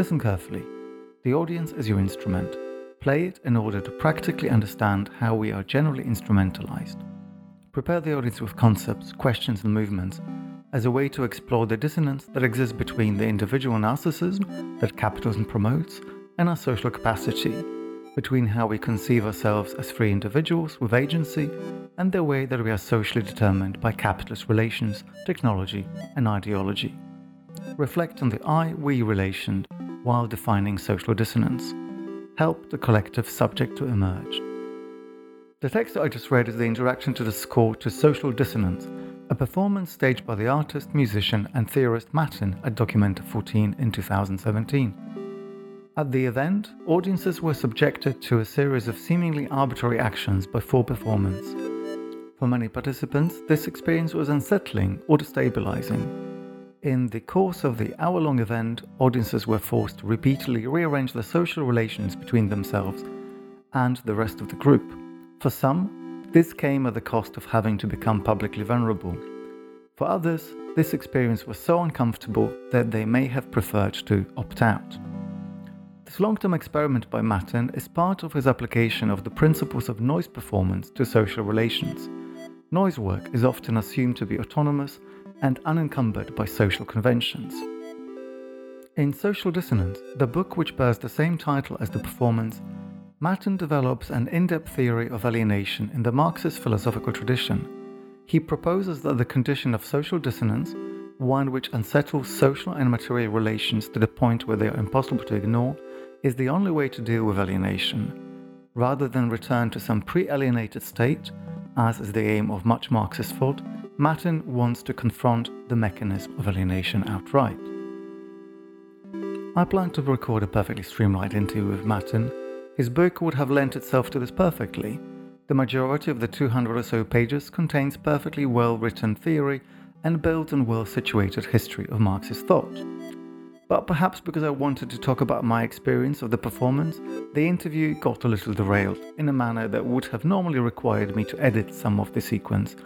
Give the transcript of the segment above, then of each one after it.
Listen carefully. The audience is your instrument. Play it in order to practically understand how we are generally instrumentalized. Prepare the audience with concepts, questions, and movements as a way to explore the dissonance that exists between the individual narcissism that capitalism promotes and our social capacity, between how we conceive ourselves as free individuals with agency and the way that we are socially determined by capitalist relations, technology, and ideology. Reflect on the I we relation while defining social dissonance. Help the collective subject to emerge. The text that I just read is the introduction to the score to Social Dissonance, a performance staged by the artist, musician, and theorist Mattin at Documenta 14 in 2017. At the event, audiences were subjected to a series of seemingly arbitrary actions before performance. For many participants, this experience was unsettling or destabilizing. In the course of the hour long event, audiences were forced to repeatedly rearrange the social relations between themselves and the rest of the group. For some, this came at the cost of having to become publicly vulnerable. For others, this experience was so uncomfortable that they may have preferred to opt out. This long term experiment by Mattin is part of his application of the principles of noise performance to social relations. Noise work is often assumed to be autonomous and unencumbered by social conventions. In Social Dissonance, the book which bears the same title as the performance, Mattin develops an in depth theory of alienation in the Marxist philosophical tradition. He proposes that the condition of social dissonance, one which unsettles social and material relations to the point where they are impossible to ignore, is the only way to deal with alienation. Rather than return to some pre alienated state, as is the aim of much Marxist thought, Mattin wants to confront the mechanism of alienation outright. I plan to record a perfectly streamlined interview with Mattin. His book would have lent itself to this perfectly. The majority of the 200 or so pages contains perfectly well written theory and builds on well situated history of Marxist thought. But perhaps because I wanted to talk about my experience of the performance, the interview got a little derailed in a manner that would have normally required me to edit some of the sequence.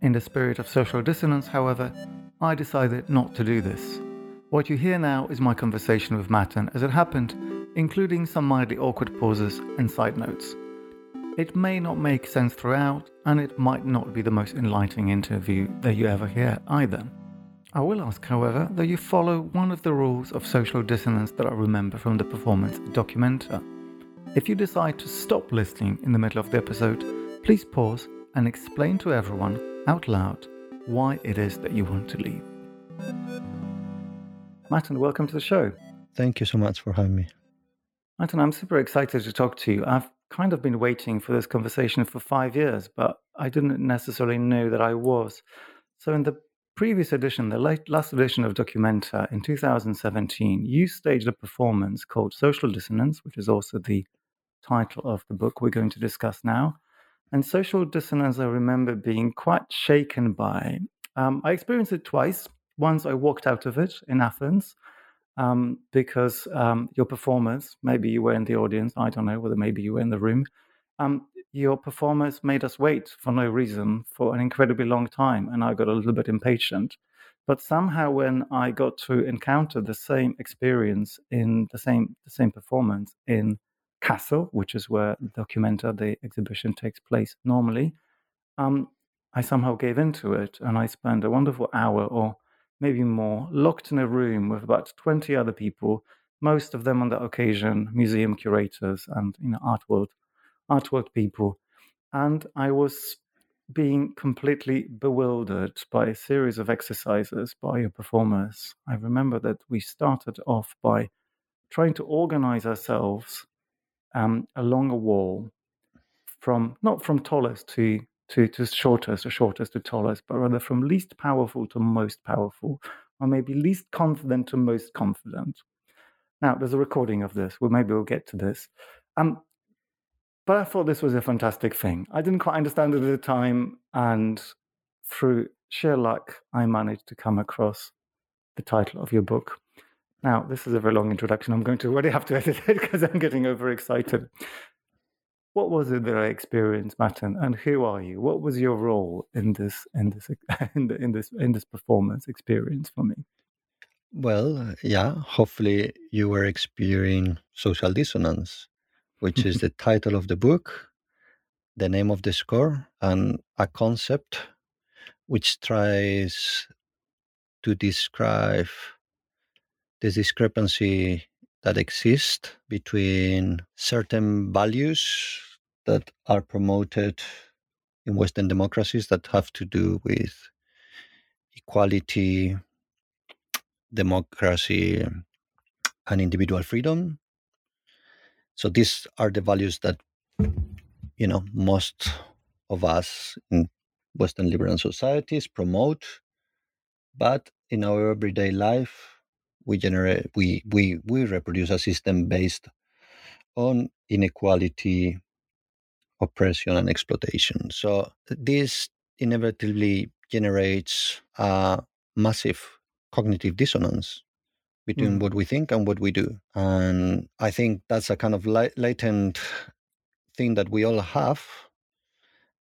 In the spirit of social dissonance, however, I decided not to do this. What you hear now is my conversation with Mattin as it happened, including some mildly awkward pauses and side notes. It may not make sense throughout, and it might not be the most enlightening interview that you ever hear either. I will ask, however, that you follow one of the rules of social dissonance that I remember from the performance Documenta. If you decide to stop listening in the middle of the episode, please pause and explain to everyone out loud why it is that you want to leave. Mattin, welcome to the show. Thank you so much for having me. Mattin, I'm super excited to talk to you. I've kind of been waiting for this conversation for five years, but I didn't necessarily know that I was. So, in the previous edition, the late, last edition of Documenta in 2017, you staged a performance called Social Dissonance, which is also the title of the book we're going to discuss now. And Social Dissonance, I remember being quite shaken by Um, I experienced it twice. Once I walked out of it in Athens um, because um, your performers, maybe you were in the audience, I don't know whether maybe you were in the room, um, your performers made us wait for no reason for an incredibly long time, and I got a little bit impatient. But somehow, when I got to encounter the same experience in the same the same performance in Kassel, which is where the Documenta, the exhibition, takes place normally, um, I somehow gave into it, and I spent a wonderful hour or maybe more locked in a room with about twenty other people, most of them on that occasion museum curators and you know art world artwork people. And I was being completely bewildered by a series of exercises by your performers. I remember that we started off by trying to organize ourselves um, along a wall from not from tallest to to, to shortest or shortest to tallest, but rather from least powerful to most powerful, or maybe least confident to most confident. Now, there's a recording of this. Well, maybe we'll get to this. Um, but I thought this was a fantastic thing. I didn't quite understand it at the time, and through sheer luck, I managed to come across the title of your book. Now, this is a very long introduction. I'm going to already have to edit it because I'm getting overexcited. What was it that I experienced, Mattin, and who are you? What was your role in this in this in, the, in this in this performance experience for me? Well, yeah, hopefully you were experiencing social dissonance which is the title of the book, the name of the score, and a concept which tries to describe the discrepancy that exists between certain values that are promoted in Western democracies that have to do with equality, democracy, and individual freedom, so these are the values that you know most of us in Western liberal societies promote, but in our everyday life, we generate we we we reproduce a system based on inequality, oppression, and exploitation. So this inevitably generates a massive cognitive dissonance between mm. what we think and what we do. And I think that's a kind of latent thing that we all have.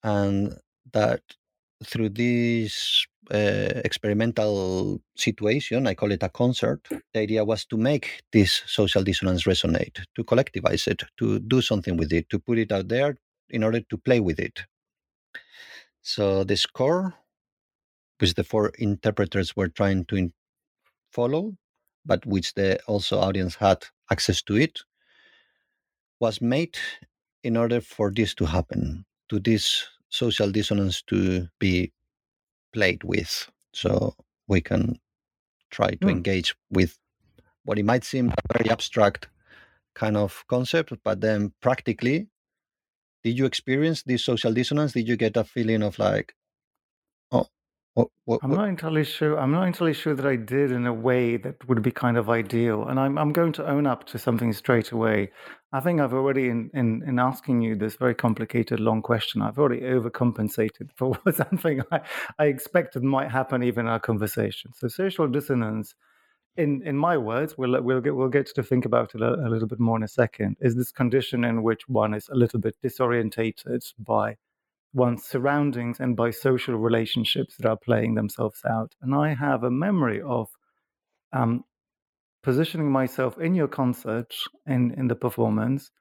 And that through this uh, experimental situation, I call it a concert, the idea was to make this social dissonance resonate, to collectivize it, to do something with it, to put it out there in order to play with it. So the score, which the four interpreters were trying to in- follow, but which the also audience had access to it, was made in order for this to happen, to this social dissonance to be played with. So we can try to mm. engage with what it might seem a very abstract kind of concept, but then practically, did you experience this social dissonance? Did you get a feeling of like, oh, what, what, I'm not entirely sure. I'm not entirely sure that I did in a way that would be kind of ideal. And I'm I'm going to own up to something straight away. I think I've already in in, in asking you this very complicated long question. I've already overcompensated for something I, I expected might happen even in our conversation. So social dissonance, in in my words, we'll we'll get we'll get to think about it a, a little bit more in a second. Is this condition in which one is a little bit disorientated by one's surroundings and by social relationships that are playing themselves out. And I have a memory of um, positioning myself in your concert, in, in the performance,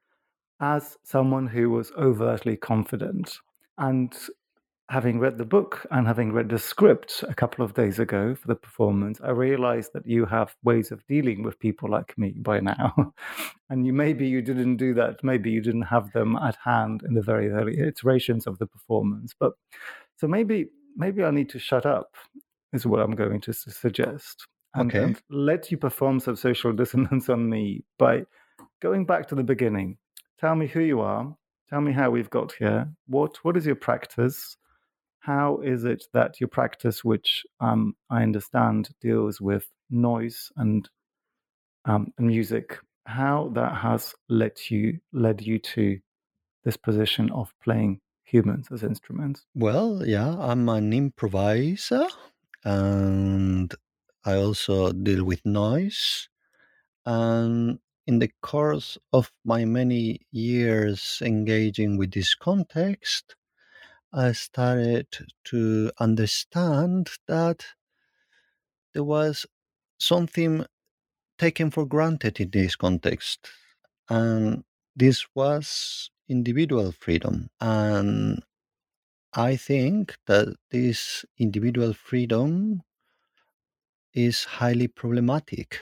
as someone who was overtly confident. And having read the book and having read the script a couple of days ago for the performance, I realized that you have ways of dealing with people like me by now. and you maybe you didn't do that, maybe you didn't have them at hand in the very early iterations of the performance. But so maybe maybe I need to shut up, is what I'm going to suggest. And, okay. and let you perform some social dissonance on me by going back to the beginning. Tell me who you are. Tell me how we've got here. What what is your practice? how is it that your practice, which um, I understand deals with noise and um, music, how that has led you led you to this position of playing humans as instruments? Well, yeah, I'm an improviser. and I also deal with noise. And in the course of my many years engaging with this context, I started to understand that there was something taken for granted in this context. And this was individual freedom. And I think that this individual freedom is highly problematic,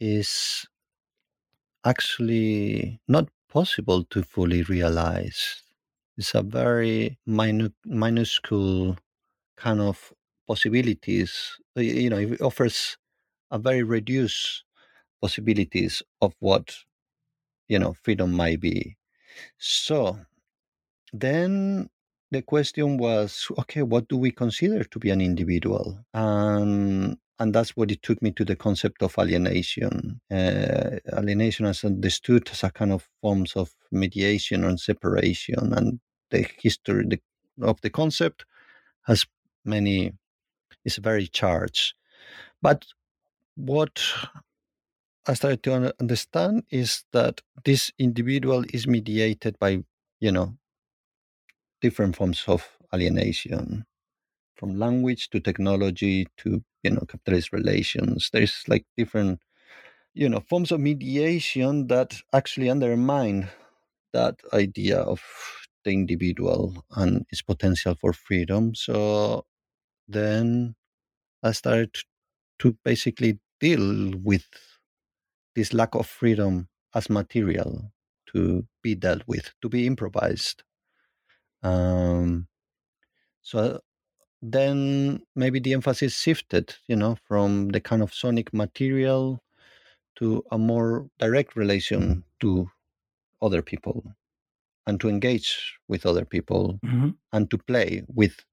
is actually not possible to fully realize. It's a very minu- minuscule kind of possibilities. uh, You know, it offers a very reduced possibilities of what you know freedom might be. So then the question was, okay, what do we consider to be an individual? And and that's what it took me to the concept of alienation. Uh, alienation as understood as a kind of forms of mediation and separation, and the history of the concept has many is very charged. But what I started to understand is that this individual is mediated by, you know, different forms of alienation, from language to technology to, you know, capitalist relations. There's like different, you know, forms of mediation that actually undermine that idea of the individual and its potential for freedom. So then I started to basically deal with this lack of freedom as material to be dealt with, to be improvised. Um, so then maybe the emphasis shifted, you know, from the kind of sonic material to a more direct relation to other people and to engage with other people Mhm. and to play with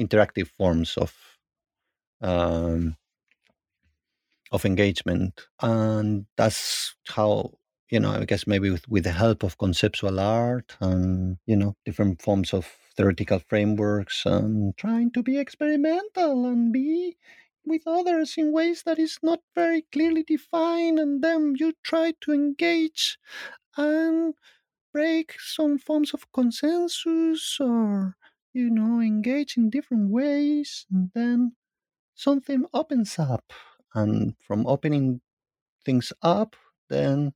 interactive forms of um, of engagement and that's how you know i guess maybe with, with the help of conceptual art and you know different forms of theoretical frameworks and trying to be experimental and be with others in ways that is not very clearly defined and then you try to engage and break some forms of consensus or you know engage in different ways and then something opens up. And from opening things up then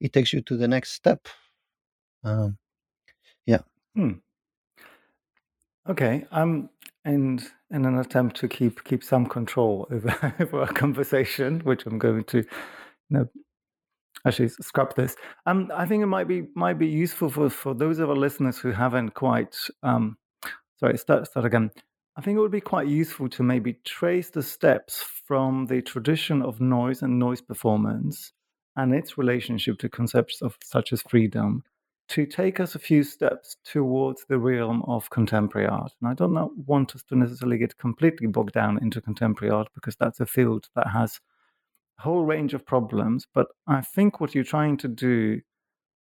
it takes you to the next step um, yeah. Hmm. Okay. Um, and in an attempt to keep keep some control over, over our conversation, which I'm going to, you know, actually scrap this. Um, I think it might be might be useful for for those of our listeners who haven't quite. Um, sorry, start start again. I think it would be quite useful to maybe trace the steps from the tradition of noise and noise performance and its relationship to concepts of such as freedom to take us a few steps towards the realm of contemporary art. And I don't want us to necessarily get completely bogged down into contemporary art because that's a field that has a whole range of problems. But I think what you're trying to do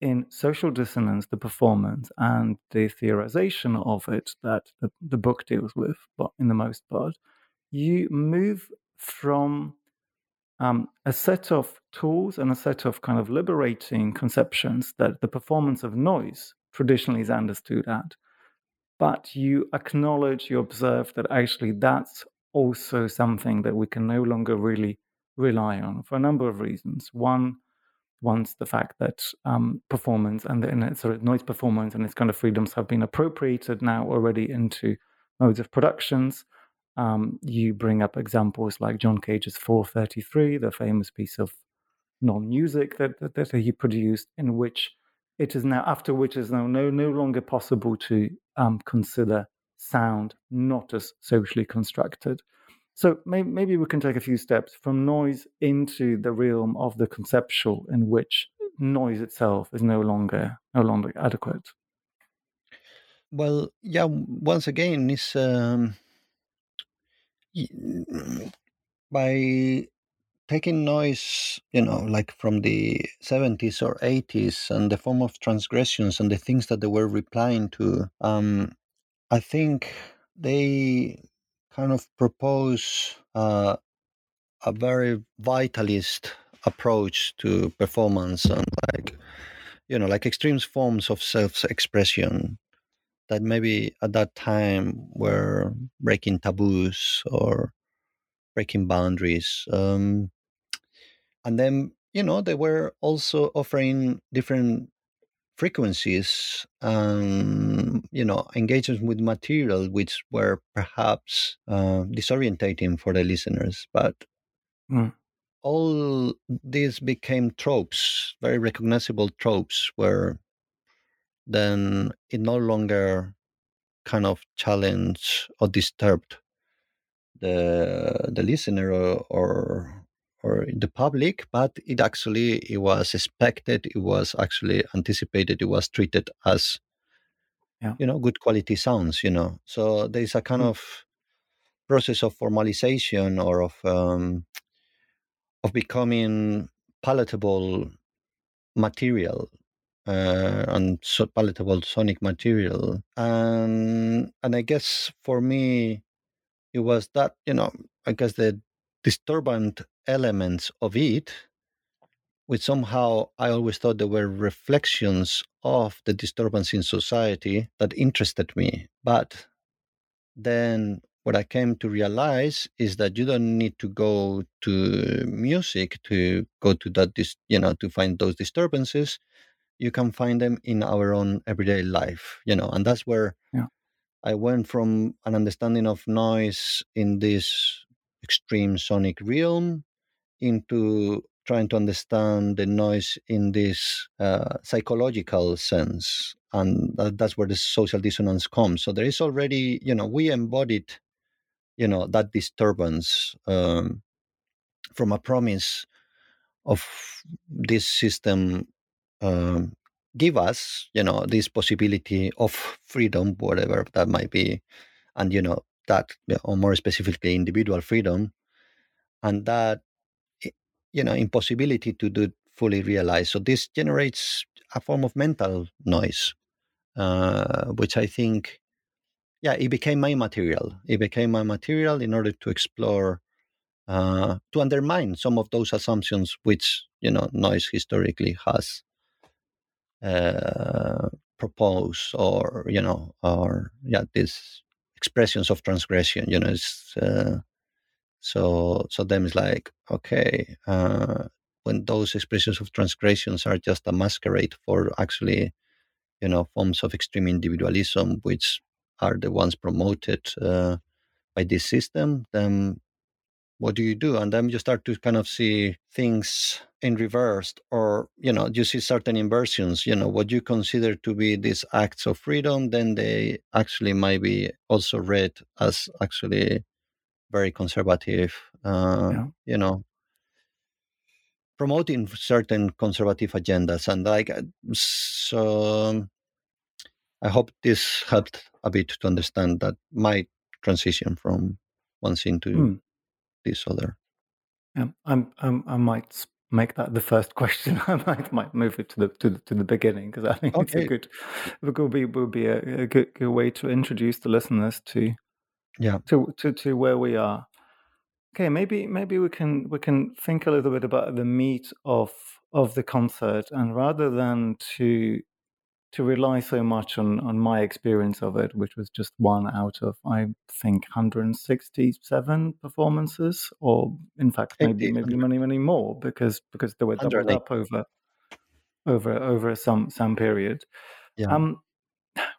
in social dissonance, the performance and the theorization of it that the, the book deals with, but in the most part, you move from um, a set of tools and a set of kind of liberating conceptions that the performance of noise traditionally is understood at. But you acknowledge, you observe that actually that's also something that we can no longer really rely on for a number of reasons. One, one's the fact that um, performance and, the, and sort of noise performance and its kind of freedoms have been appropriated now already into modes of productions. Um, you bring up examples like John Cage's 433, the famous piece of non-music that, that, that he produced, in which it is now after which is now no no longer possible to um, consider sound not as socially constructed. So maybe, maybe we can take a few steps from noise into the realm of the conceptual, in which noise itself is no longer no longer adequate. well yeah once again is um, by taking noise you know like from the 70s or 80s and the form of transgressions and the things that they were replying to um, i think they kind of propose uh, a very vitalist approach to performance and like you know like extreme forms of self-expression that maybe at that time were breaking taboos or breaking boundaries um, and then you know they were also offering different frequencies and you know engagement with material which were perhaps uh, disorientating for the listeners but Mm. all these became tropes very recognizable tropes where then it no longer kind of challenged or disturbed the the listener or, or or the public, but it actually it was expected, it was actually anticipated, it was treated as Yeah. you know good quality sounds. You know, so there is a kind Mm. of process of formalization or of um, of becoming palatable material uh, and so palatable sonic material. And and i guess for me it was that you know i guess the disturbant elements of it which somehow i always thought they were reflections of the disturbance in society that interested me. But then what i came to realize is that you don't need to go to music to go to that you know to find those disturbances you can find them in our own everyday life you know and that's where Yeah. i went from an understanding of noise in this extreme sonic realm into trying to understand the noise in this uh, psychological sense and that's where the social dissonance comes so there is already you know we embodied you know that disturbance um, from a promise of this system um, give us you know this possibility of freedom whatever that might be and you know that or more specifically individual freedom and that you know impossibility to do fully realize so this generates a form of mental noise uh, which i think yeah it became my material. It became my material in order to explore uh, to undermine some of those assumptions which you know noise historically has uh, proposed or you know or yeah these expressions of transgression you know it's uh, so so them is like okay uh, when those expressions of transgressions are just a masquerade for actually you know forms of extreme individualism which are the ones promoted uh, by this system then what do you do and then you start to kind of see things in reverse or you know you see certain inversions you know what you consider to be these acts of freedom then they actually might be also read as actually very conservative uh, Yeah. you know promoting certain conservative agendas and like uh, so i hope this helped a bit to understand that my transition from one scene to Mm. This other Yeah, um, I'm, I'm, I might make that the first question. I might might move it to the to the, to the beginning because I think it's a good it will be will be a, a good, good way to introduce the listeners to yeah to, to to where we are. Okay, maybe maybe we can we can think a little bit about the meat of of the concert, and rather than to to rely so much on on my experience of it, which was just one out of I think 167 performances, or in fact maybe maybe many many more because because they were doubled 108. up over over over some some period. yeah Um,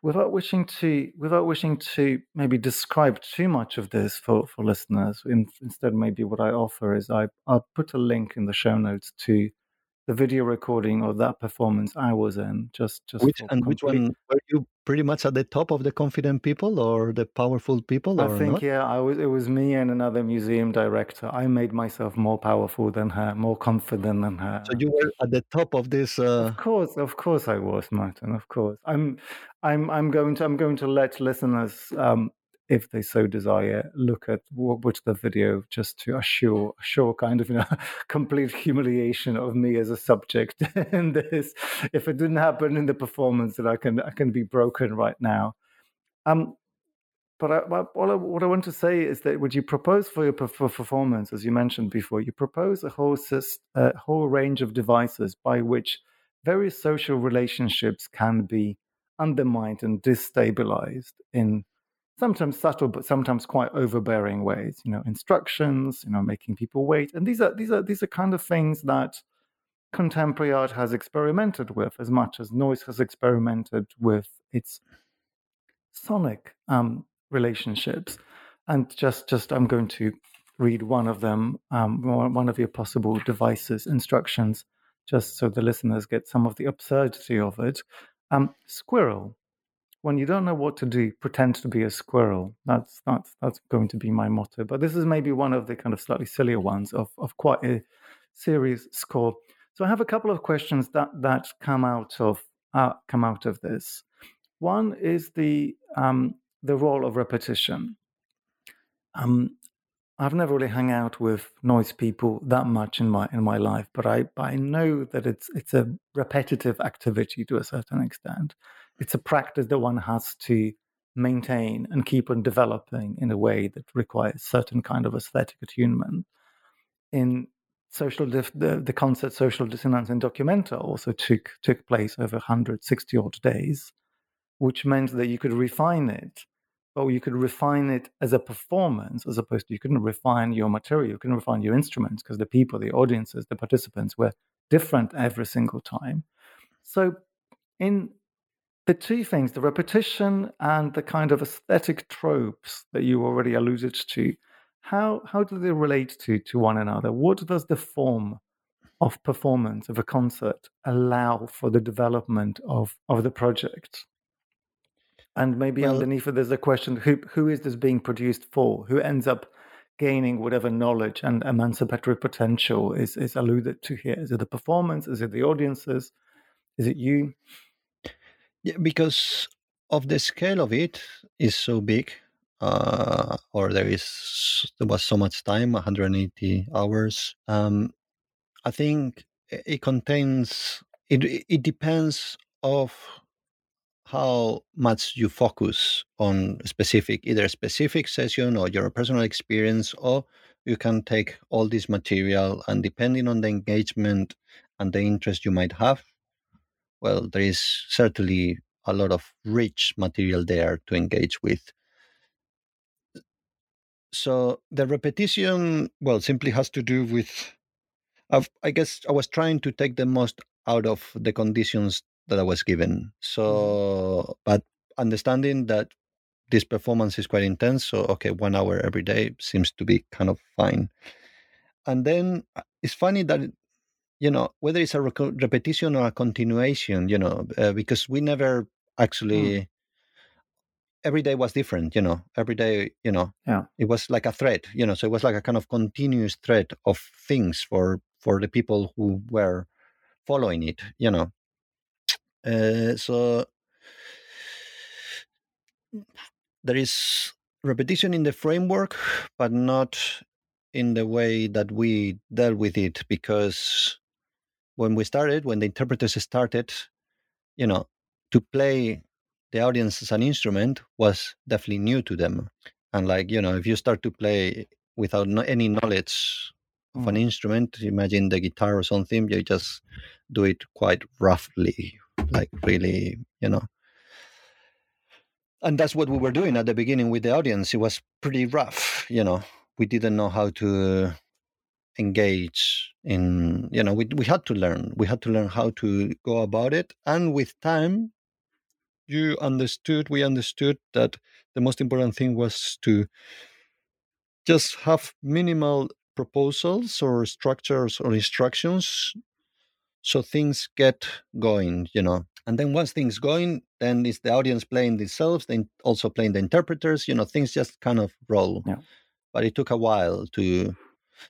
without wishing to without wishing to maybe describe too much of this for for listeners in, instead maybe what i offer is i i'll put a link in the show notes to the video recording of that performance i was in just just which and which one were you pretty much at the top of the confident people or the powerful people I think not yeah, I was. It was me and another museum director. I made myself more powerful than her, more confident than her. so you were at the top of this uh, Of course, of course, I was, Mattin. Of course, I'm, I'm, I'm going to, I'm going to let listeners, um, if they so desire, look at wh- watch the video just to assure, assure kind of, you know, complete humiliation of me as a subject in this. If it didn't happen in the performance, that I can, I can be broken right now. Um, but I, what, I, what I want to say is that what you propose for your for performance, as you mentioned before, you propose a whole a whole range of devices by which various social relationships can be undermined and destabilized in sometimes subtle but sometimes quite overbearing ways you know instructions you know making people wait. And these are these are these are kind of things that contemporary art has experimented with as much as noise has experimented with its sonic um, relationships. And just just i'm going to read one of them um, one of your possible devices instructions just so the listeners get some of the absurdity of it. Um, squirrel when you don't know what to do, pretend to be a squirrel. That's that's that's going to be my motto. But this is maybe one of the kind of slightly sillier ones of of quite a serious score. So I have a couple of questions that that come out of uh, come out of this. One is the um, the role of repetition. Um, I've never really hung out with noise people that much in my in my life, but I I know that it's it's a repetitive activity to a certain extent it's a practice that one has to maintain and keep on developing in a way that requires certain kind of aesthetic attunement. In social dif- the, the concept social dissonance in documenta also took took place over 160 odd days, which meant that you could refine it, but you could refine it as a performance as opposed to you couldn't refine your material, you couldn't refine your instruments because the people, the audiences, the participants were different every single time. So in the two things, the repetition and the kind of aesthetic tropes that you already alluded to, how how do they relate to to one another? What does the form of performance of a concert allow for the development of of the project? And maybe well, underneath it, there's a question: who who is this being produced for? Who ends up gaining whatever knowledge and emancipatory potential is is alluded to here? Is it the performance? Is it the audiences? Is it you? Yeah, because of the scale of it is so big, uh, or there is there was so much time, 180 hours. Um, I think it contains it. It depends of how much you focus on specific either specific session or your personal experience or you can take all this material and depending on the engagement and the interest you might have well, there is certainly a lot of rich material there to engage with. So the repetition, well, simply has to do with, I've, I guess I was trying to take the most out of the conditions that I was given. Mm-hmm. So, but understanding that this performance is quite intense, so okay, one hour every day seems to be kind of fine. And then uh, it's funny that you know whether it's a rec- repetition or a continuation you know uh, because we never mm. actually mm. every day was different you know every day you know yeah it was like a thread you know so it was like a kind of continuous thread of things for for the people who were following it you know uh, so there is repetition in the framework but not in the way that we dealt with it because when we started, when the interpreters started, you know, to play the audience as an instrument was definitely new to them. And like, you know, if you start to play without no, any knowledge of mm. an instrument, imagine the guitar or something, you just do it quite roughly, like really, you know. And that's what we were doing at the beginning with the audience. It was pretty rough, you know. We didn't know how to engage in you know we, we had to learn. We had to learn how to go about it. And with time you understood we understood that the most important thing was to just have minimal proposals or structures or instructions so things get going you know. And then once things going then it's the audience playing themselves then also playing the interpreters you know things just kind of roll. Yeah. but it took a while to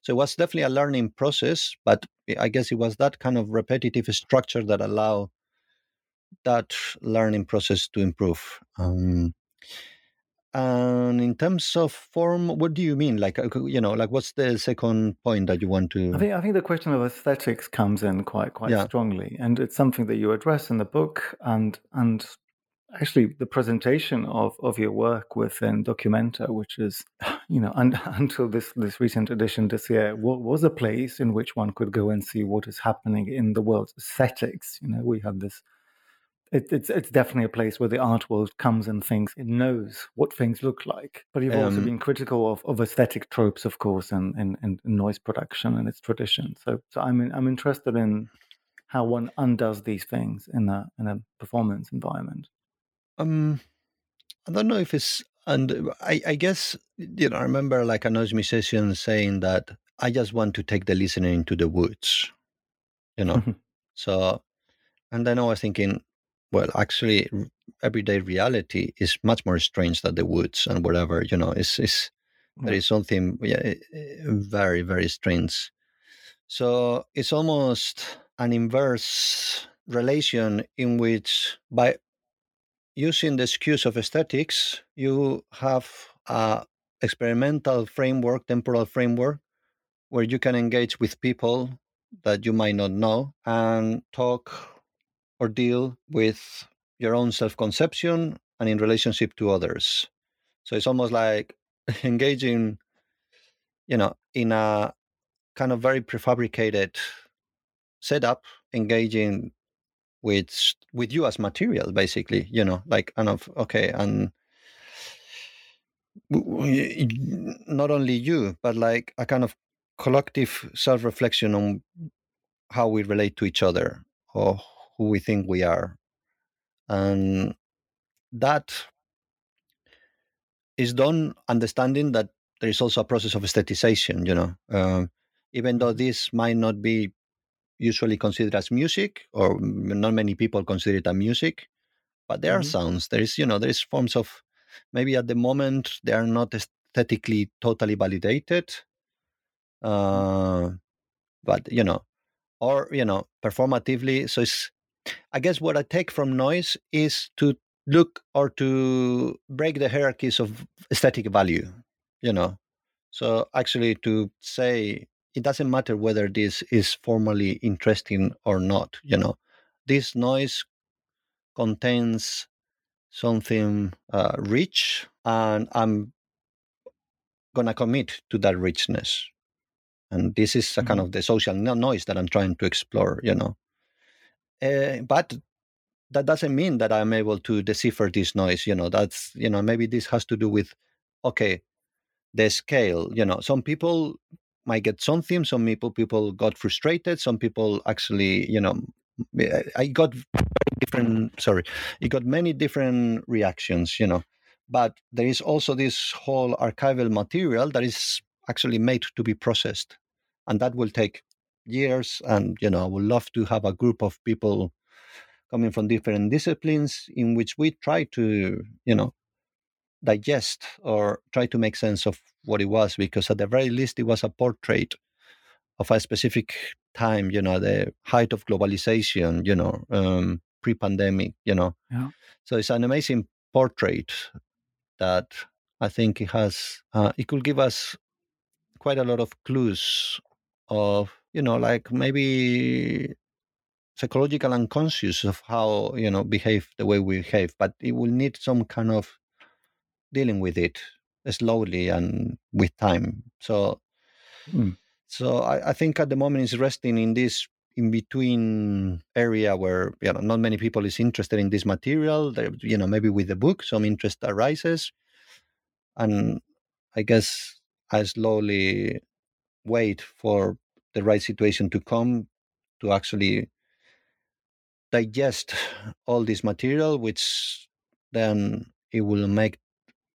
so it was definitely a learning process, but I guess it was that kind of repetitive structure that allowed that learning process to improve. Um, and in terms of form, what do you mean? Like, uh, you know, like what's the second point that you want to? I think I think the question of aesthetics comes in quite quite yeah. strongly, and it's something that you address in the book, and and actually the presentation of, of your work within Documenta, which is, you know, un, until this, this recent edition this year, what was a place in which one could go and see what is happening in the world's aesthetics. You know, we have this. It, it's it's definitely a place where the art world comes and thinks it knows what things look like. But you've um, also been critical of, of aesthetic tropes, of course, and, and, and noise production and its tradition. So so I'm in, I'm interested in how one undoes these things in a in a performance environment. Um, I don't know if it's, and uh, I, I guess you know. I remember like a noise musician saying that I just want to take the listener into the woods, you know. Mm-hmm. so, and then I was thinking, well, actually, everyday reality is much more strange than the woods and whatever, you know. It's, it's there is something yeah, eh, eh, very very strange. So it's almost an inverse relation in which by using the excuse of aesthetics, you have a experimental framework, temporal framework, where you can engage with people that you might not know and talk or deal with your own self-conception and in relationship to others. So it's almost like engaging, you know, in a kind of very prefabricated setup, engaging with with you as material basically you know like kind of okay and not only you but like a kind of collective self-reflection on how we relate to each other or who we think we are and that is done understanding that there is also a process of aestheticization you know uh, even though mm-hmm. this might not be usually considered as music, or not many people consider it a music. But there mm-hmm. are sounds. There is, you know, there is forms of maybe at the moment they are not aesthetically totally validated. Uh, but you know, or you know, performatively. So it's, I guess, what I take from noise is to look or to break the hierarchies of aesthetic value. You know, so actually to say it doesn't matter whether this is formally interesting or not you know. This noise contains something uh, rich and i'm gonna commit to that richness. And this is a mm-hmm. kind of the social noise that i'm trying to explore you know. Uh, but that doesn't mean that i'm able to decipher this noise you know. That's you know maybe this has to do with okay the scale you know. Some people might get something. Some people people got frustrated. Some people actually, you know, eh, I got different. Sorry, it got many different reactions. You know, but there is also this whole archival material that is actually made to be processed, and that will take years. And you know, I would love to have a group of people coming from different disciplines in which we try to, you know, digest or try to make sense of what it was because at the very least it was a portrait of a specific time you know the height of globalization you know um, pre-pandemic you know yeah. so it's an amazing portrait that i think it has uh, it could give us quite a lot of clues of you know like maybe psychological unconscious of how you know behave the way we behave but it will need some kind of dealing with it slowly and with time. So, mm. so I, I, think at the moment it's resting in this in between area where you know not many people is interested in this material. There, you know, maybe with the book some interest arises, and I guess I slowly wait for the right situation to come to actually digest all this material, which then it will make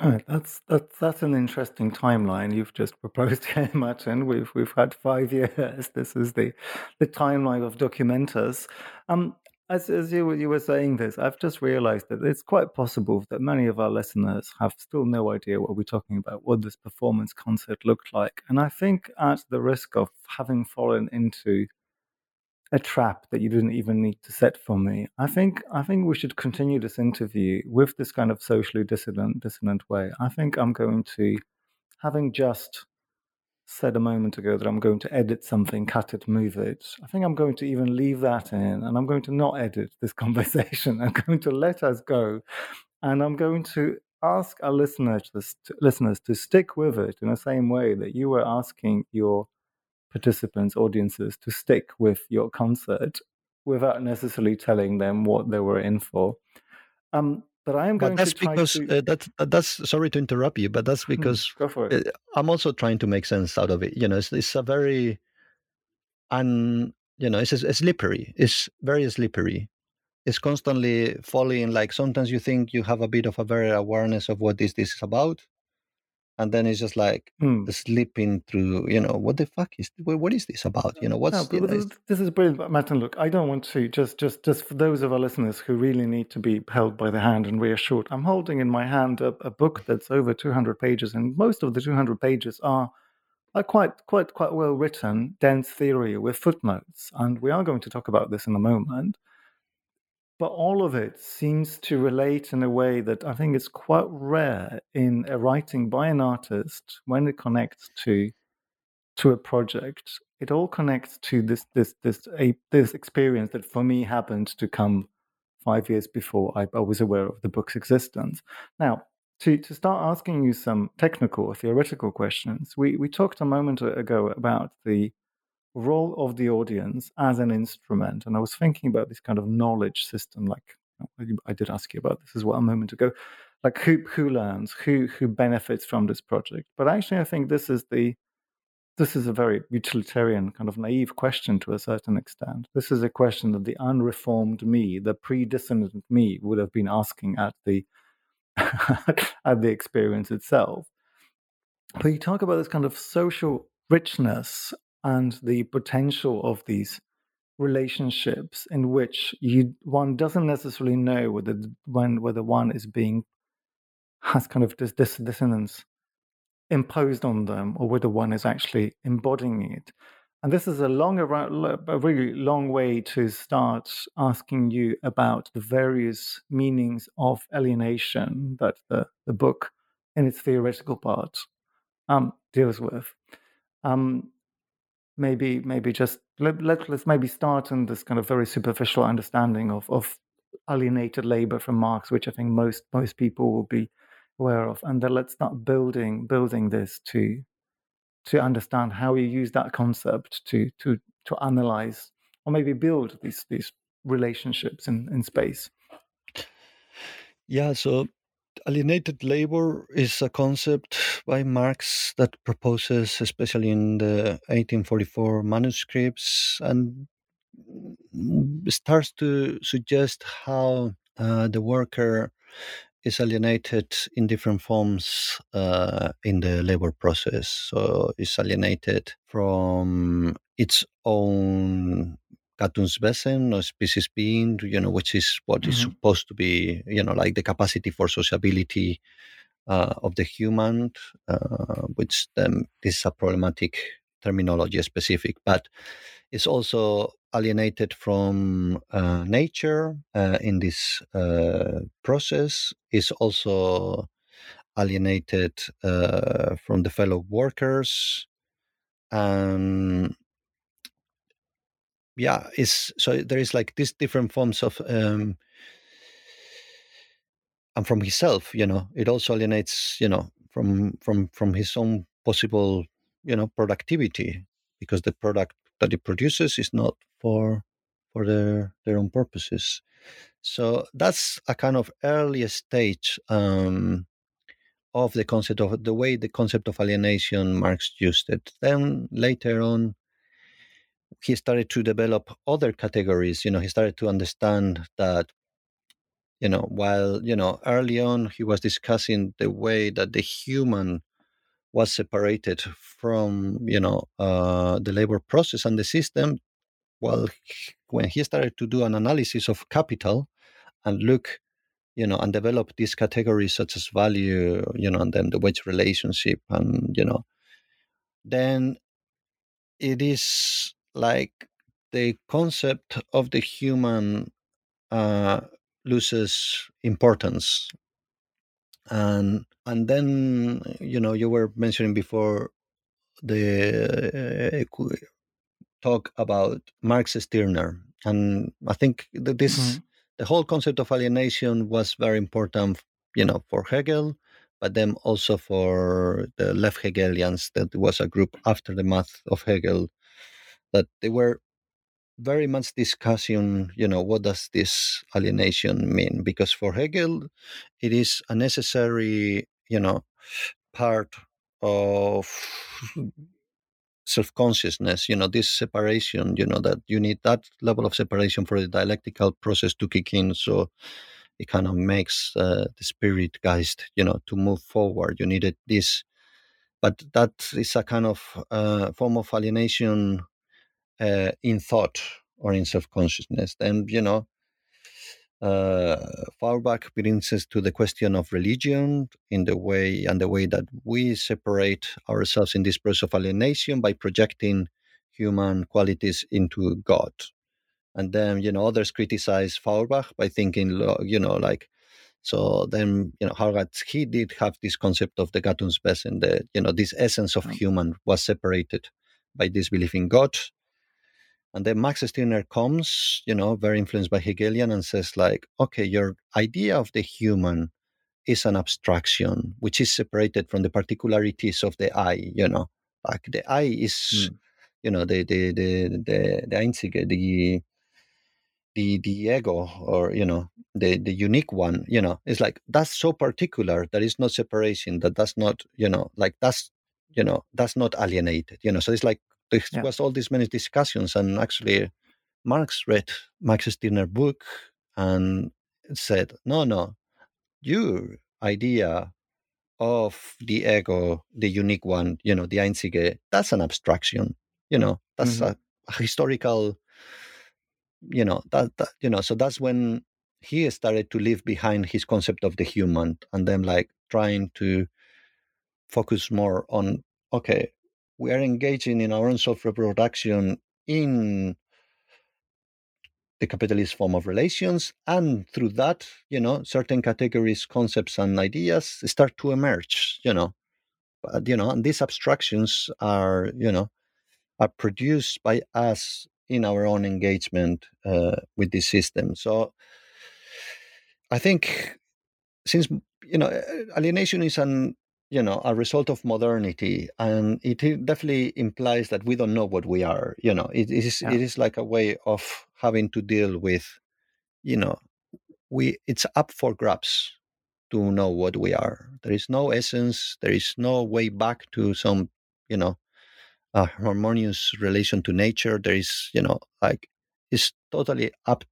That's that's that's an interesting timeline you've just proposed here, Mattin. We've we've had five years. This is the the timeline of Documentas. Um, as, as you, you were saying this, I've just realized that it's quite possible that many of our listeners have still no idea what we're talking about, what this performance concert looked like. And I think, at the risk of having fallen into a trap that you didn't even need to set for me, I think I think we should continue this interview with this kind of socially dissonant dissonant way. I think I'm going to, having just said a moment ago that I'm going to edit something, cut it, move it. I think I'm going to even leave that in and I'm going to not edit this conversation. I'm going to let us go and I'm going to ask our listeners to, listeners to stick with it in the same way that you were asking your participants, audiences to stick with your concert without necessarily telling them what they were in for. Um, but I am going but that's to because to... uh, that that's sorry to interrupt you, but that's because Go for it. Uh, I'm also trying to make sense out of it. You know, it's, it's a very and you know, it's, it's slippery. It's very slippery. It's constantly falling. Like sometimes you think you have a bit of a very awareness of what this this is about, and then it's just like Mm. slipping through. You know, what the fuck is what is this about? You know, what's No, you know, this, is brilliant, Mattin. Look, I don't want to just, just, just for those of our listeners who really need to be held by the hand and reassured. I'm holding in my hand a, a book that's over 200 pages, and most of the 200 pages are are quite, quite, quite well written, dense theory with footnotes, and we are going to talk about this in a moment. But all of it seems to relate in a way that I think is quite rare in a writing by an artist when it connects to to a project. It all connects to this this this a, this experience that for me happened to come five years before I, I was aware of the book's existence. Now, to, to start asking you some technical or theoretical questions, we, we talked a moment ago about the role of the audience as an instrument. And I was thinking about this kind of knowledge system, like oh, I did ask you about this as well a moment ago. Like who who learns, who who benefits from this project. But actually I think this is the this is a very utilitarian, kind of naive question to a certain extent. This is a question that the unreformed me, the pre-dissonant me, would have been asking at the at the experience itself. But you talk about this kind of social richness and the potential of these relationships in which you one doesn't necessarily know whether when whether one is being has kind of this, this dissonance imposed on them or whether one is actually embodying it. And this is a long, a really long way to start asking you about the various meanings of alienation that the, the book, in its theoretical part, um, deals with. Um, maybe, maybe just let, let, let's maybe start in this kind of very superficial understanding of, of alienated labor from Marx, which I think most most people will be aware of, and then let's start building building this to to understand how we use that concept to to to analyze or maybe build these these relationships in, in space. Yeah, so alienated labor is a concept by Marx that proposes, especially in the 1844 manuscripts, and starts to suggest how uh, the worker is alienated in different forms uh, in the labor process. So it's alienated from its own Gattungswesen or species being, you know, which is what mm-hmm. is supposed to be, you know, like the capacity for sociability uh, of the human, uh, which then this is a problematic terminology specific, but it's also alienated from uh, nature uh, in this uh, process is also alienated uh, from the fellow workers and yeah is so there is like these different forms of um, and from himself you know it also alienates you know from from from his own possible you know productivity because the product that it produces is not for for their their own purposes. So that's a kind of early stage um, of the concept of the way the concept of alienation marx used it. Then later on he started to develop other categories you know he started to understand that you know while you know early on he was discussing the way that the human was separated from you know uh, the labor process and the system well, when he started to do an analysis of capital and look, you know, and develop these categories such as value, you know, and then the wage relationship, and you know, then it is like the concept of the human uh, loses importance and and then you know you were mentioning before the uh, talk about Max Stirner, and I think that this mm-hmm. the whole concept of alienation was very important, you know, for Hegel, but then also for the left Hegelians. That was a group after the math of Hegel that they were very much discussing, you know, what does this alienation mean? Because for Hegel, it is a necessary, you know, part of self-consciousness you know this separation you know that you need that level of separation for the dialectical process to kick in. So it kind of makes uh, the spirit geist you know to move forward. You needed this. But that is a kind of uh, form of alienation uh, in thought or in self-consciousness and you know uh, Feuerbach brings us to the question of religion in the way and the way that we separate ourselves in this process of alienation by projecting human qualities into God. And then, you know, others criticize Feuerbach by thinking, you know, like, so then, you know, Harald, he did have this concept of the Gattungswesen, the, you know, this essence of human was separated by this belief in God and then Max Stirner comes, you know, very influenced by Hegelian and says, like, okay, your idea of the human is an abstraction, which is separated from the particularities of the I, you know. Like the I is, mm. you know, the the the the the Einzige, the the the ego or you know the the unique one you know it's like that's so particular that is not separation that that's not you know like that's you know that's not alienated you know so it's like there yeah. was all these many discussions, and actually, Marx read Max Stirner book and said, "No, no, your idea of the ego, the unique one, you know, the Einzige, that's an abstraction. You know, that's mm-hmm. a, a, historical. You know that, that you know. So that's when he started to leave behind his concept of the human, and then like trying to focus more on okay we are engaging in our own self-reproduction in the capitalist form of relations and through that you know certain categories concepts and ideas start to emerge you know. But you know and these abstractions are you know are produced by us in our own engagement uh, with this system. So i think since you know alienation is an you know a result of modernity and it definitely implies that we don't know what we are you know. It is yeah. it is like a way of having to deal with you know we it's up for grabs to know what we are. There is no essence there is no way back to some you know a harmonious relation to nature. There is you know like it's totally up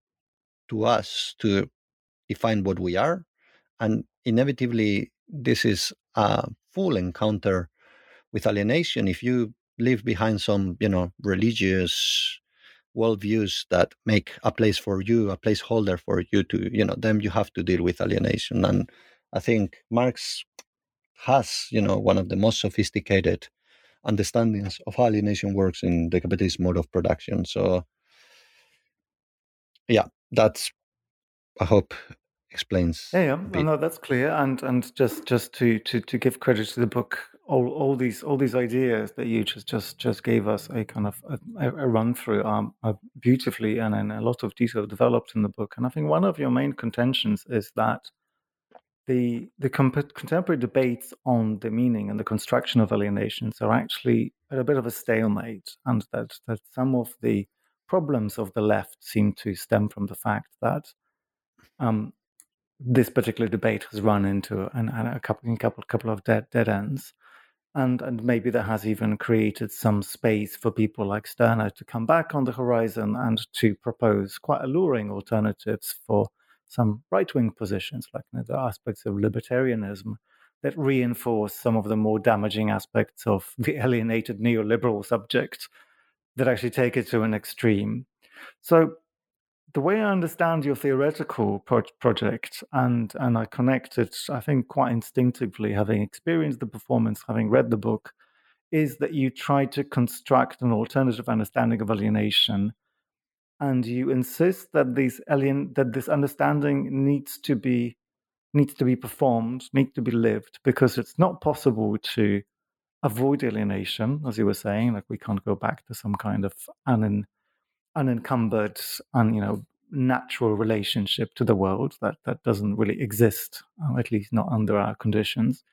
to us to define what we are and inevitably this is a full encounter with alienation. If you leave behind some you know religious worldviews that make a place for you a placeholder for you to you know then you have to deal with alienation. And i think marx has you know one of the most sophisticated understandings of how alienation works in the capitalist mode of production. So yeah that's i hope explains. Yeah, yeah. no, that's clear. And and just just to to to give credit to the book, all all these all these ideas that you just just just gave us a kind of a, a run through um, are beautifully and in a lot of detail developed in the book. And I think one of your main contentions is that the the comp- contemporary debates on the meaning and the construction of alienations are actually at a bit of a stalemate, and that that some of the problems of the left seem to stem from the fact that um, this particular debate has run into an, a couple, a couple, couple of dead, dead ends. And, and maybe that has even created some space for people like Stirner to come back on the horizon and to propose quite alluring alternatives for some right wing positions, like you know, the aspects of libertarianism that reinforce some of the more damaging aspects of the alienated neoliberal subject that actually take it to an extreme. So the way I understand your theoretical pro- project, and and I connect it, I think, quite instinctively, having experienced the performance, having read the book, is that you try to construct an alternative understanding of alienation, and you insist that these alien that this understanding needs to be needs to be performed, needs to be lived, because it's not possible to avoid alienation, as you were saying. Like we can't go back to some kind of unen, unencumbered and you know natural relationship to the world that that doesn't really exist, uh, at least not under our conditions.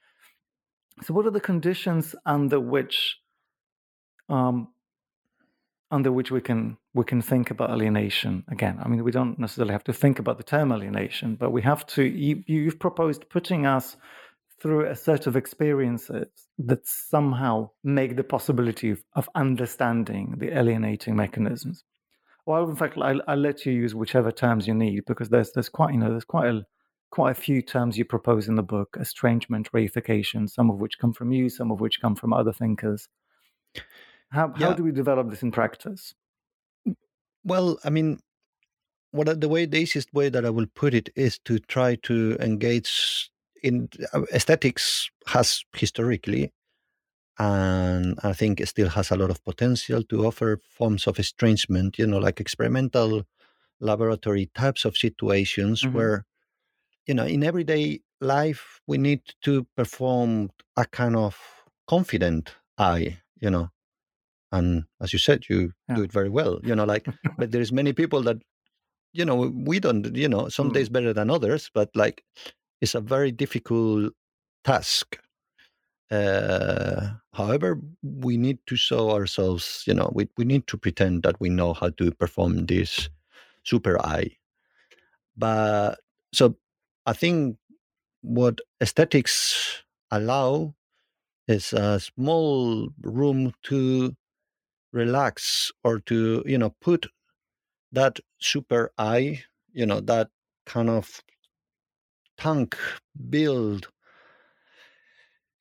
So, what are the conditions under which um, under which we can we can think about alienation again i mean we don't necessarily have to think about the term alienation but we have to you, you've proposed putting us through a set of experiences that somehow make the possibility of, of understanding the alienating mechanisms well in fact I'll, I'll, let you use whichever terms you need because there's there's quite you know there's quite a quite a few terms you propose in the book estrangement reification some of which come from you some of which come from other thinkers how how do we develop this in practice? Well, I mean, what the way the easiest way that I will put it is to try to engage in uh, aesthetics has historically and I think it still has a lot of potential to offer forms of estrangement, you know, like experimental laboratory types of situations mm-hmm. where, you know, in everyday life, we need to perform a kind of confident eye, you know, and as you said you yeah. do it very well you know like but there's many people that you know we don't you know some mm. days better than others but like it's a very difficult task uh, however we need to show ourselves you know we, we need to pretend that we know how to perform this super eye but so i think what aesthetics allow is a small room to relax or to you know put that super eye you know that kind of tank build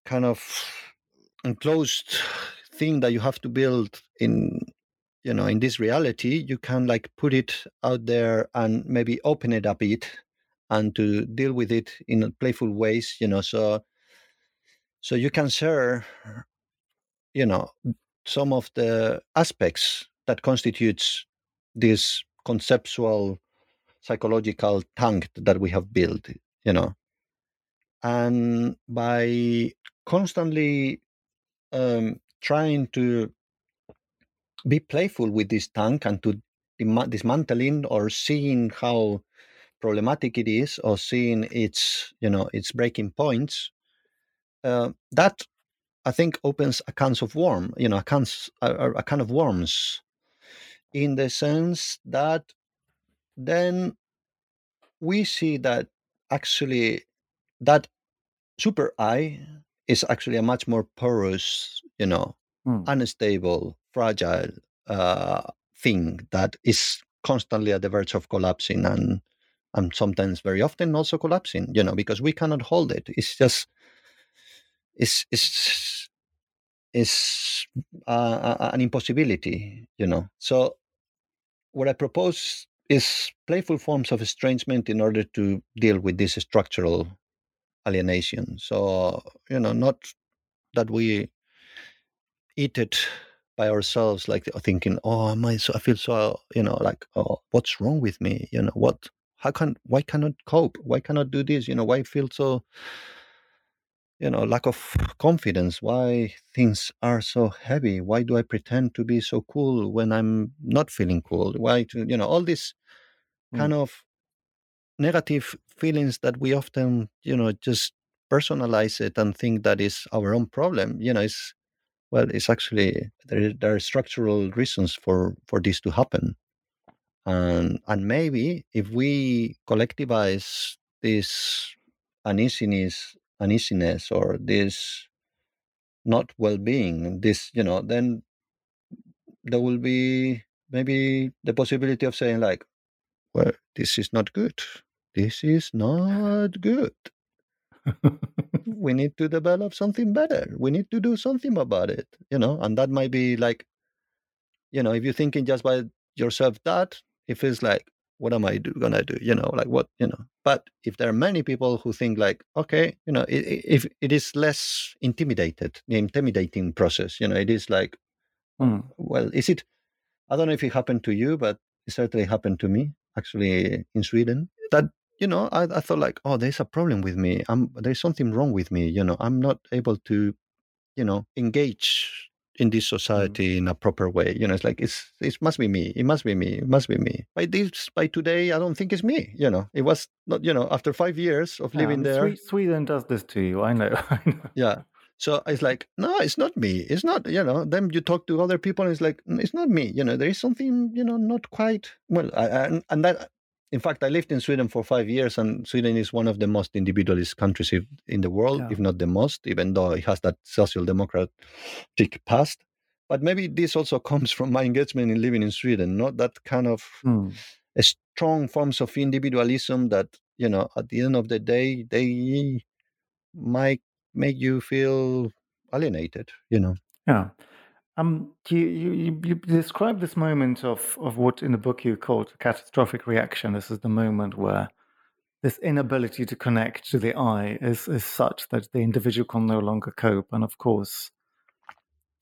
kind of enclosed thing that you have to build in you know in this reality you can like put it out there and maybe open it a bit and to deal with it in playful ways you know so so you can share you know some of the aspects that constitutes this conceptual psychological tank that we have built you know. And by constantly um, trying to be playful with this tank and to dismantling or seeing how problematic it is or seeing its you know its breaking points uh, that I think opens a cans of worm, you know, a cans a, a can of worms, in the sense that then we see that actually that super eye is actually a much more porous, you know, mm. unstable, fragile uh, thing that is constantly at the verge of collapsing and and sometimes very often also collapsing, you know, because we cannot hold it. It's just it's it's is uh, an impossibility, you know. So what I propose is playful forms of estrangement in order to deal with this structural alienation. So you know, not that we eat it by ourselves, like thinking, "Oh, am I so? I feel so." You know, like, "Oh, what's wrong with me?" You know, what? How can? Why cannot cope? Why cannot do this? You know, why feel so? you know lack of confidence why things are so heavy why do i pretend to be so cool when i'm not feeling cool why to you know all these mm. kind of negative feelings that we often you know just personalize it and think that is our own problem you know it's well it's actually there, there are structural reasons for for this to happen. And and maybe if we collectivize this uneasiness uneasiness or this not well-being this you know then there will be maybe the possibility of saying like well this is not good this is not good we need to develop something better we need to do something about it you know and that might be like you know if you're thinking just by yourself that, it feels like, what am I do, gonna do? You know, like what, you know. But if there are many people who think like, okay, you know, it, if it is less intimidated, the intimidating process, you know, it is like, mm. well, is it? I don't know if it happened to you, but it certainly happened to me actually in Sweden. That you know, I, I thought like, oh, there's a problem with me. I'm there's something wrong with me. You know, I'm not able to, you know, engage in this mm. society mm. in a proper way. You know, it's like it's it must be me. It must be me. It must be me. By this by today, I don't think it's me. You know, it was not. You know, after five years of living there, Sweden does this to you. I know. I know. Yeah. So it's like, no, it's not me. It's not, you know. Then you talk to other people, and it's like, it's not me. You know, there is something, you know, not quite well. I, and, and that in fact, I lived in Sweden for five years, and Sweden is one of the most individualist countries in the world, yeah. if not the most, even though it has that social democratic past. But maybe this also comes from my engagement in living in Sweden, not that kind of mm. strong forms of individualism that, you know, at the end of the day, they might make you feel alienated, you know. Yeah. Um, you, you, you describe this moment of, of what in the book you called catastrophic reaction. This is the moment where this inability to connect to the I is, is such that the individual can no longer cope. And of course,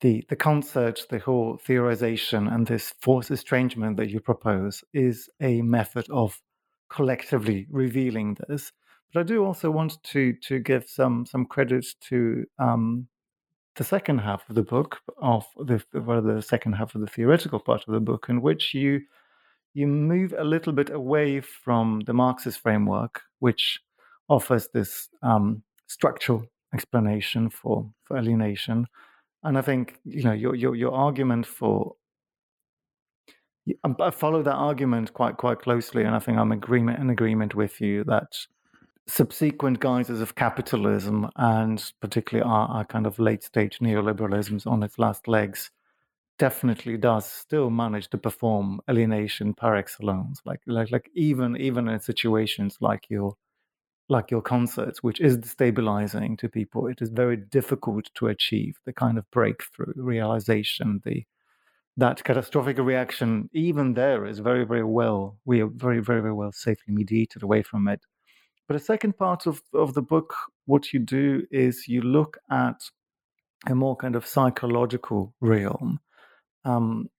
the, the concept, the whole theorization, and this forced estrangement that you propose is a method of collectively revealing this. But I do also want to to give some some credit to um, the second half of the book, of the well, the second half of the theoretical part of the book, in which you you move a little bit away from the Marxist framework, which offers this um, structural explanation for, for alienation. And I think you know your your, your argument for I follow that argument quite quite closely, and I think I'm agreement in agreement with you that subsequent guises of capitalism and particularly our, our kind of late stage neoliberalisms on its last legs definitely does still manage to perform alienation par excellence like like like even even in situations like your like your concerts which is destabilizing to people. It is very difficult to achieve the kind of breakthrough realization the that catastrophic reaction. Even there is very very well we are very very very well safely mediated away from it but a second part of, of the book, what you do is you look at a more kind of psychological realm. Um,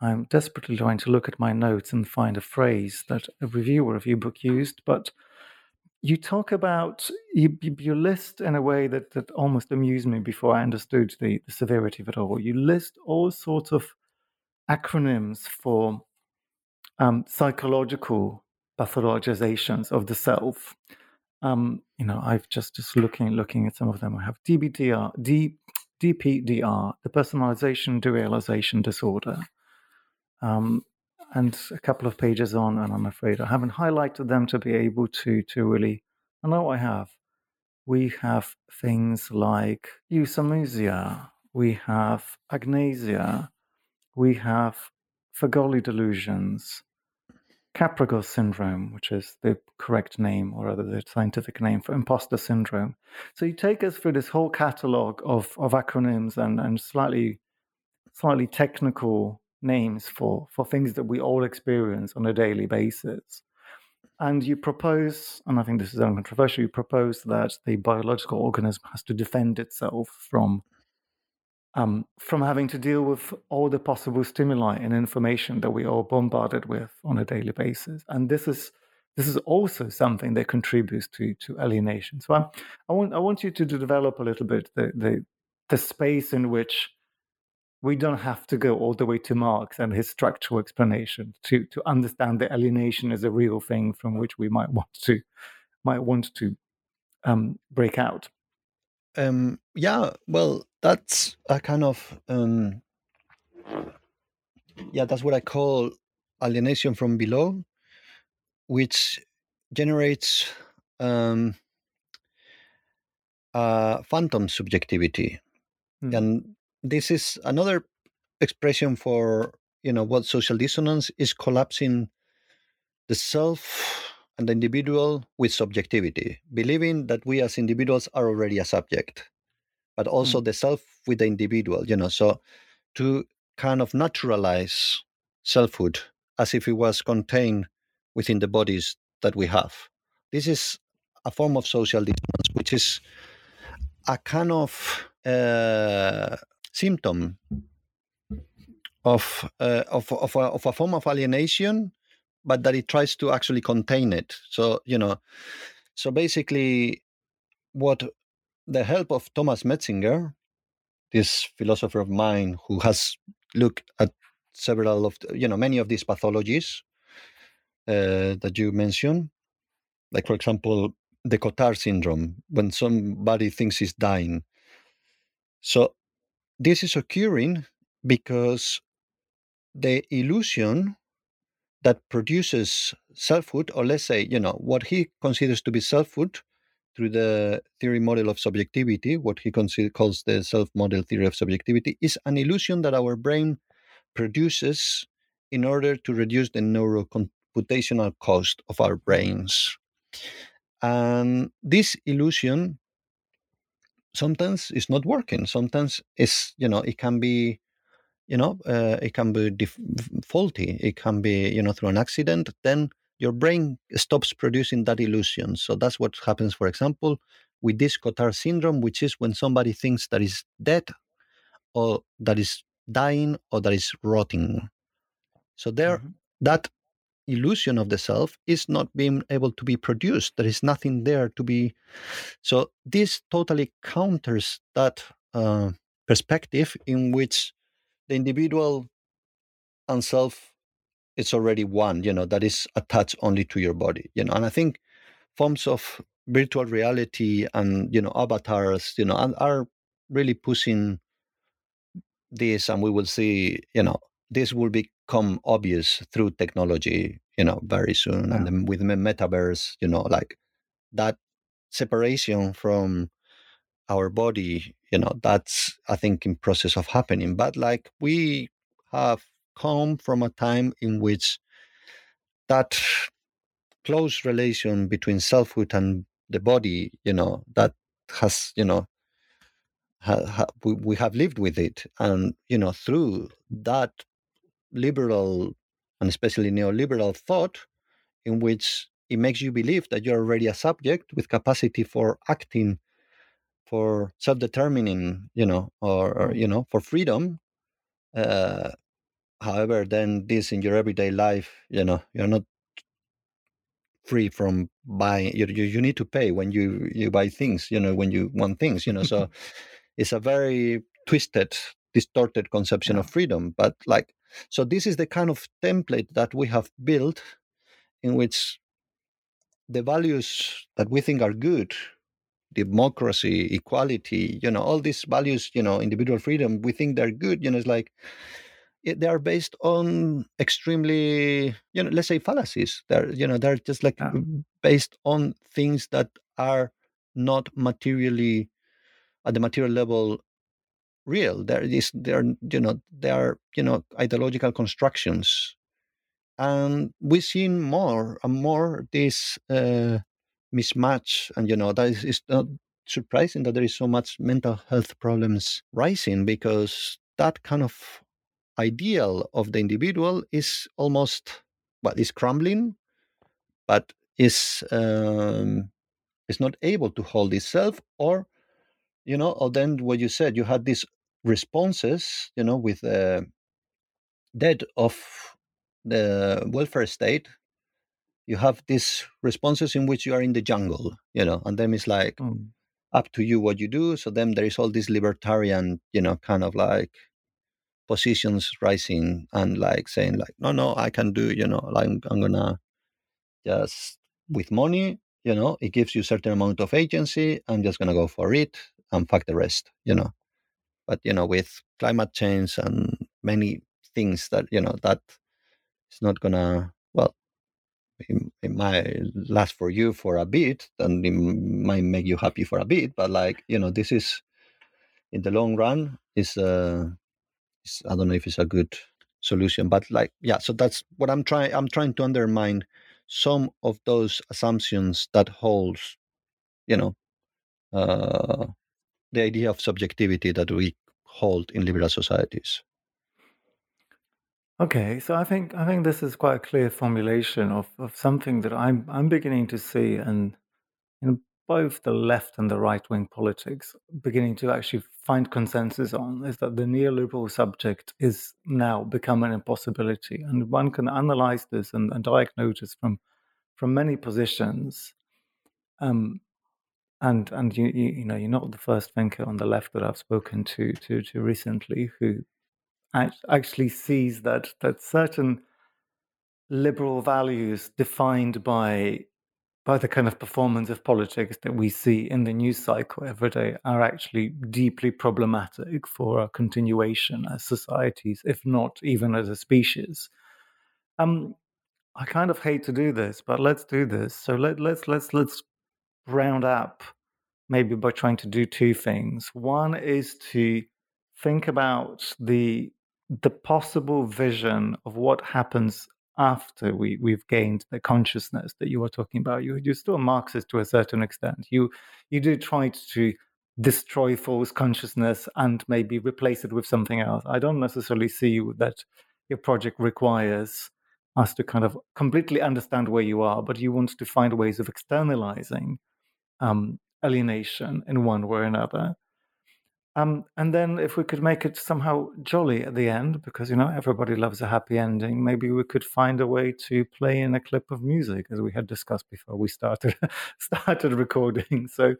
I'm desperately trying to look at my notes and find a phrase that a reviewer of your book used, but you talk about you, you list in a way that, that almost amused me before I understood the, the severity of it all. You list all sorts of acronyms for um, psychological pathologizations of the self. Um, you know, I've just just looking looking at some of them. I have DBDR, D, DPDR, depersonalization derealization disorder, um, and a couple of pages on, and I'm afraid I haven't highlighted them to be able to to really. I know I have. We have things like euthanasia. We have agnosia. We have Fregoli delusions. Capgras syndrome, which is the correct name or rather the scientific name for imposter syndrome. So you take us through this whole catalog of, of acronyms and, and slightly slightly technical names for, for things that we all experience on a daily basis. And you propose, and I think this is uncontroversial, you propose that the biological organism has to defend itself from um, from having to deal with all the possible stimuli and information that we are bombarded with on a daily basis. And this is this is also something that contributes to to alienation. So I, I want I want you to, to develop a little bit the, the the space in which we don't have to go all the way to Marx and his structural explanation to to understand that alienation is a real thing from which we might want to might want to um, break out. Um, yeah, well, that's a kind of um, yeah, that's what I call alienation from below, which generates um, uh, phantom subjectivity, mm. and this is another expression for you know what social dissonance is collapsing the self and the individual with subjectivity, believing that we as individuals are already a subject, but also mm. the self with the individual, you know. So to kind of naturalize selfhood as if it was contained within the bodies that we have. This is a form of social distance, which is a kind of uh, symptom of, uh, of, of, a, of a form of alienation, but that it tries to actually contain it. So, you know, so basically, what the help of Thomas Metzinger, this philosopher of mine who has looked at several of, you know, many of these pathologies uh, that you mentioned, like, for example, the Cotard syndrome, when somebody thinks he's dying. So this is occurring because the illusion that produces selfhood, or let's say, you know, what he considers to be selfhood through the theory model of subjectivity, what he consider, calls the self model theory of subjectivity, is an illusion that our brain produces in order to reduce the neurocomputational cost of our brains. And this illusion sometimes is not working. Sometimes it's, you know, it can be you know uh, it can be def- faulty it can be you know through an accident then your brain stops producing that illusion. So that's what happens for example with this cotard syndrome which is when somebody thinks that is dead or that is dying or that is rotting. So there mm-hmm. that illusion of the self is not being able to be produced. There is nothing there to be. So this totally counters that uh, perspective in which the individual and self it's already one you know that is attached only to your body you know and i think forms of virtual reality and you know avatars you know are really pushing this and we will see you know this will become obvious through technology you know very soon yeah. and then with metaverse you know like that separation from our body you know that's i think in process of happening. But like we have come from a time in which that close relation between selfhood and the body you know that has you know ha, ha, we, we have lived with it. And you know through that liberal and especially neoliberal thought in which it makes you believe that you're already a subject with capacity for acting for self-determining you know or, or mm. you know for freedom uh, however then this in your everyday life you know you're not free from buying you, you you need to pay when you you buy things you know when you want things you know so it's a very twisted distorted conception yeah. of freedom but like so this is the kind of template that we have built in which the values that we think are good democracy, equality, you know, all these values, you know, individual freedom, we think they're good. You know, it's like it, they are based on extremely, you know, let's say fallacies. They're, you know, they're just like yeah. based on things that are not materially at the material level real. There is, they're, you know, they are, you know, ideological constructions. And we've seen more and more this uh, mismatch and you know that is it's not surprising that there is so much mental health problems rising because that kind of ideal of the individual is almost well is crumbling but is um, is not able to hold itself or you know or then what you said you had these responses you know with the debt of the welfare state you have these responses in which you are in the jungle, you know, and then it's like mm. up to you what you do. So then there is all this libertarian, you know, kind of like positions rising and like saying like, no, no, I can do, you know, like I'm, I'm gonna just with money, you know, it gives you a certain amount of agency. I'm just gonna go for it and fuck the rest, you know. But you know, with climate change and many things that you know that it's not gonna it, might last for you for a bit and it might make you happy for a bit but like you know this is in the long run is uh is, i don't know if it's a good solution but like yeah so that's what i'm trying i'm trying to undermine some of those assumptions that holds you know uh the idea of subjectivity that we hold in liberal societies Okay, so I think I think this is quite a clear formulation of, of something that I'm I'm beginning to see and in both the left and the right wing politics beginning to actually find consensus on is that the neoliberal subject is now become an impossibility. And one can analyze this and, and diagnose this from from many positions. Um, and and you, you you know you're not the first thinker on the left that I've spoken to to to recently who actually sees that that certain liberal values defined by by the kind of performance of politics that we see in the news cycle every day are actually deeply problematic for our continuation as societies, if not even as a species. Um, I kind of hate to do this, but let's do this. So let, let's let's let's round up maybe by trying to do two things. One is to think about the the possible vision of what happens after we, we've gained the consciousness that you were talking about. You, you're still a Marxist to a certain extent. You, you do try to destroy false consciousness and maybe replace it with something else. I don't necessarily see that your project requires us to kind of completely understand where you are, but you want to find ways of externalizing um, alienation in one way or another. Um, and then if we could make it somehow jolly at the end, because you know everybody loves a happy ending, maybe we could find a way to play in a clip of music, as we had discussed before we started started recording. So,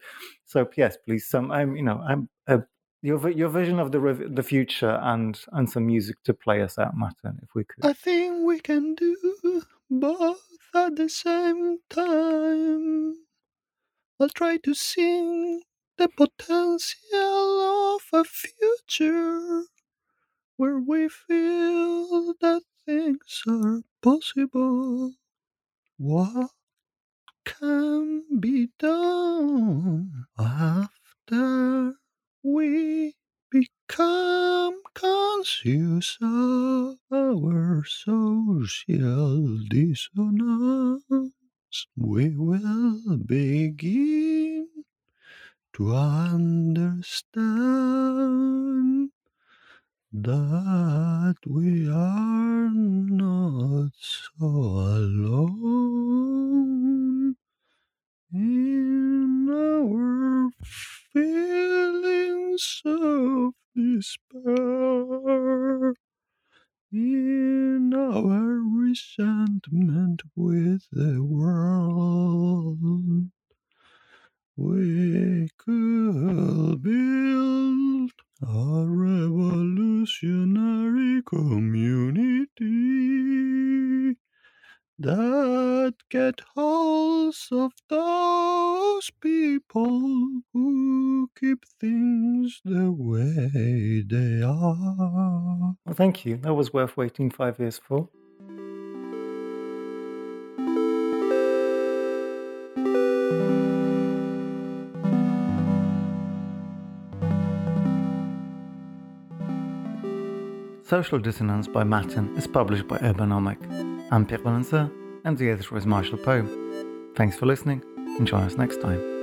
so yes, please, some I'm you know I'm uh, your your vision of the the future and and some music to play us out, Mattin, if we could. I think we can do both at the same time. I'll try to sing the potential of a future where we feel that things are possible. What can be done after we become conscious of our social dissonance? We will begin to understand that we are not so alone in our feelings of despair, in our resentment with the world we could build a revolutionary community that get holds of those people who keep things the way they are. Well, thank you. That was worth waiting five years for. Social Dissonance by Mattin is published by Urbanomic. I'm Pierre Valentin, and the editor is Marshall Poe. Thanks for listening, and join us next time.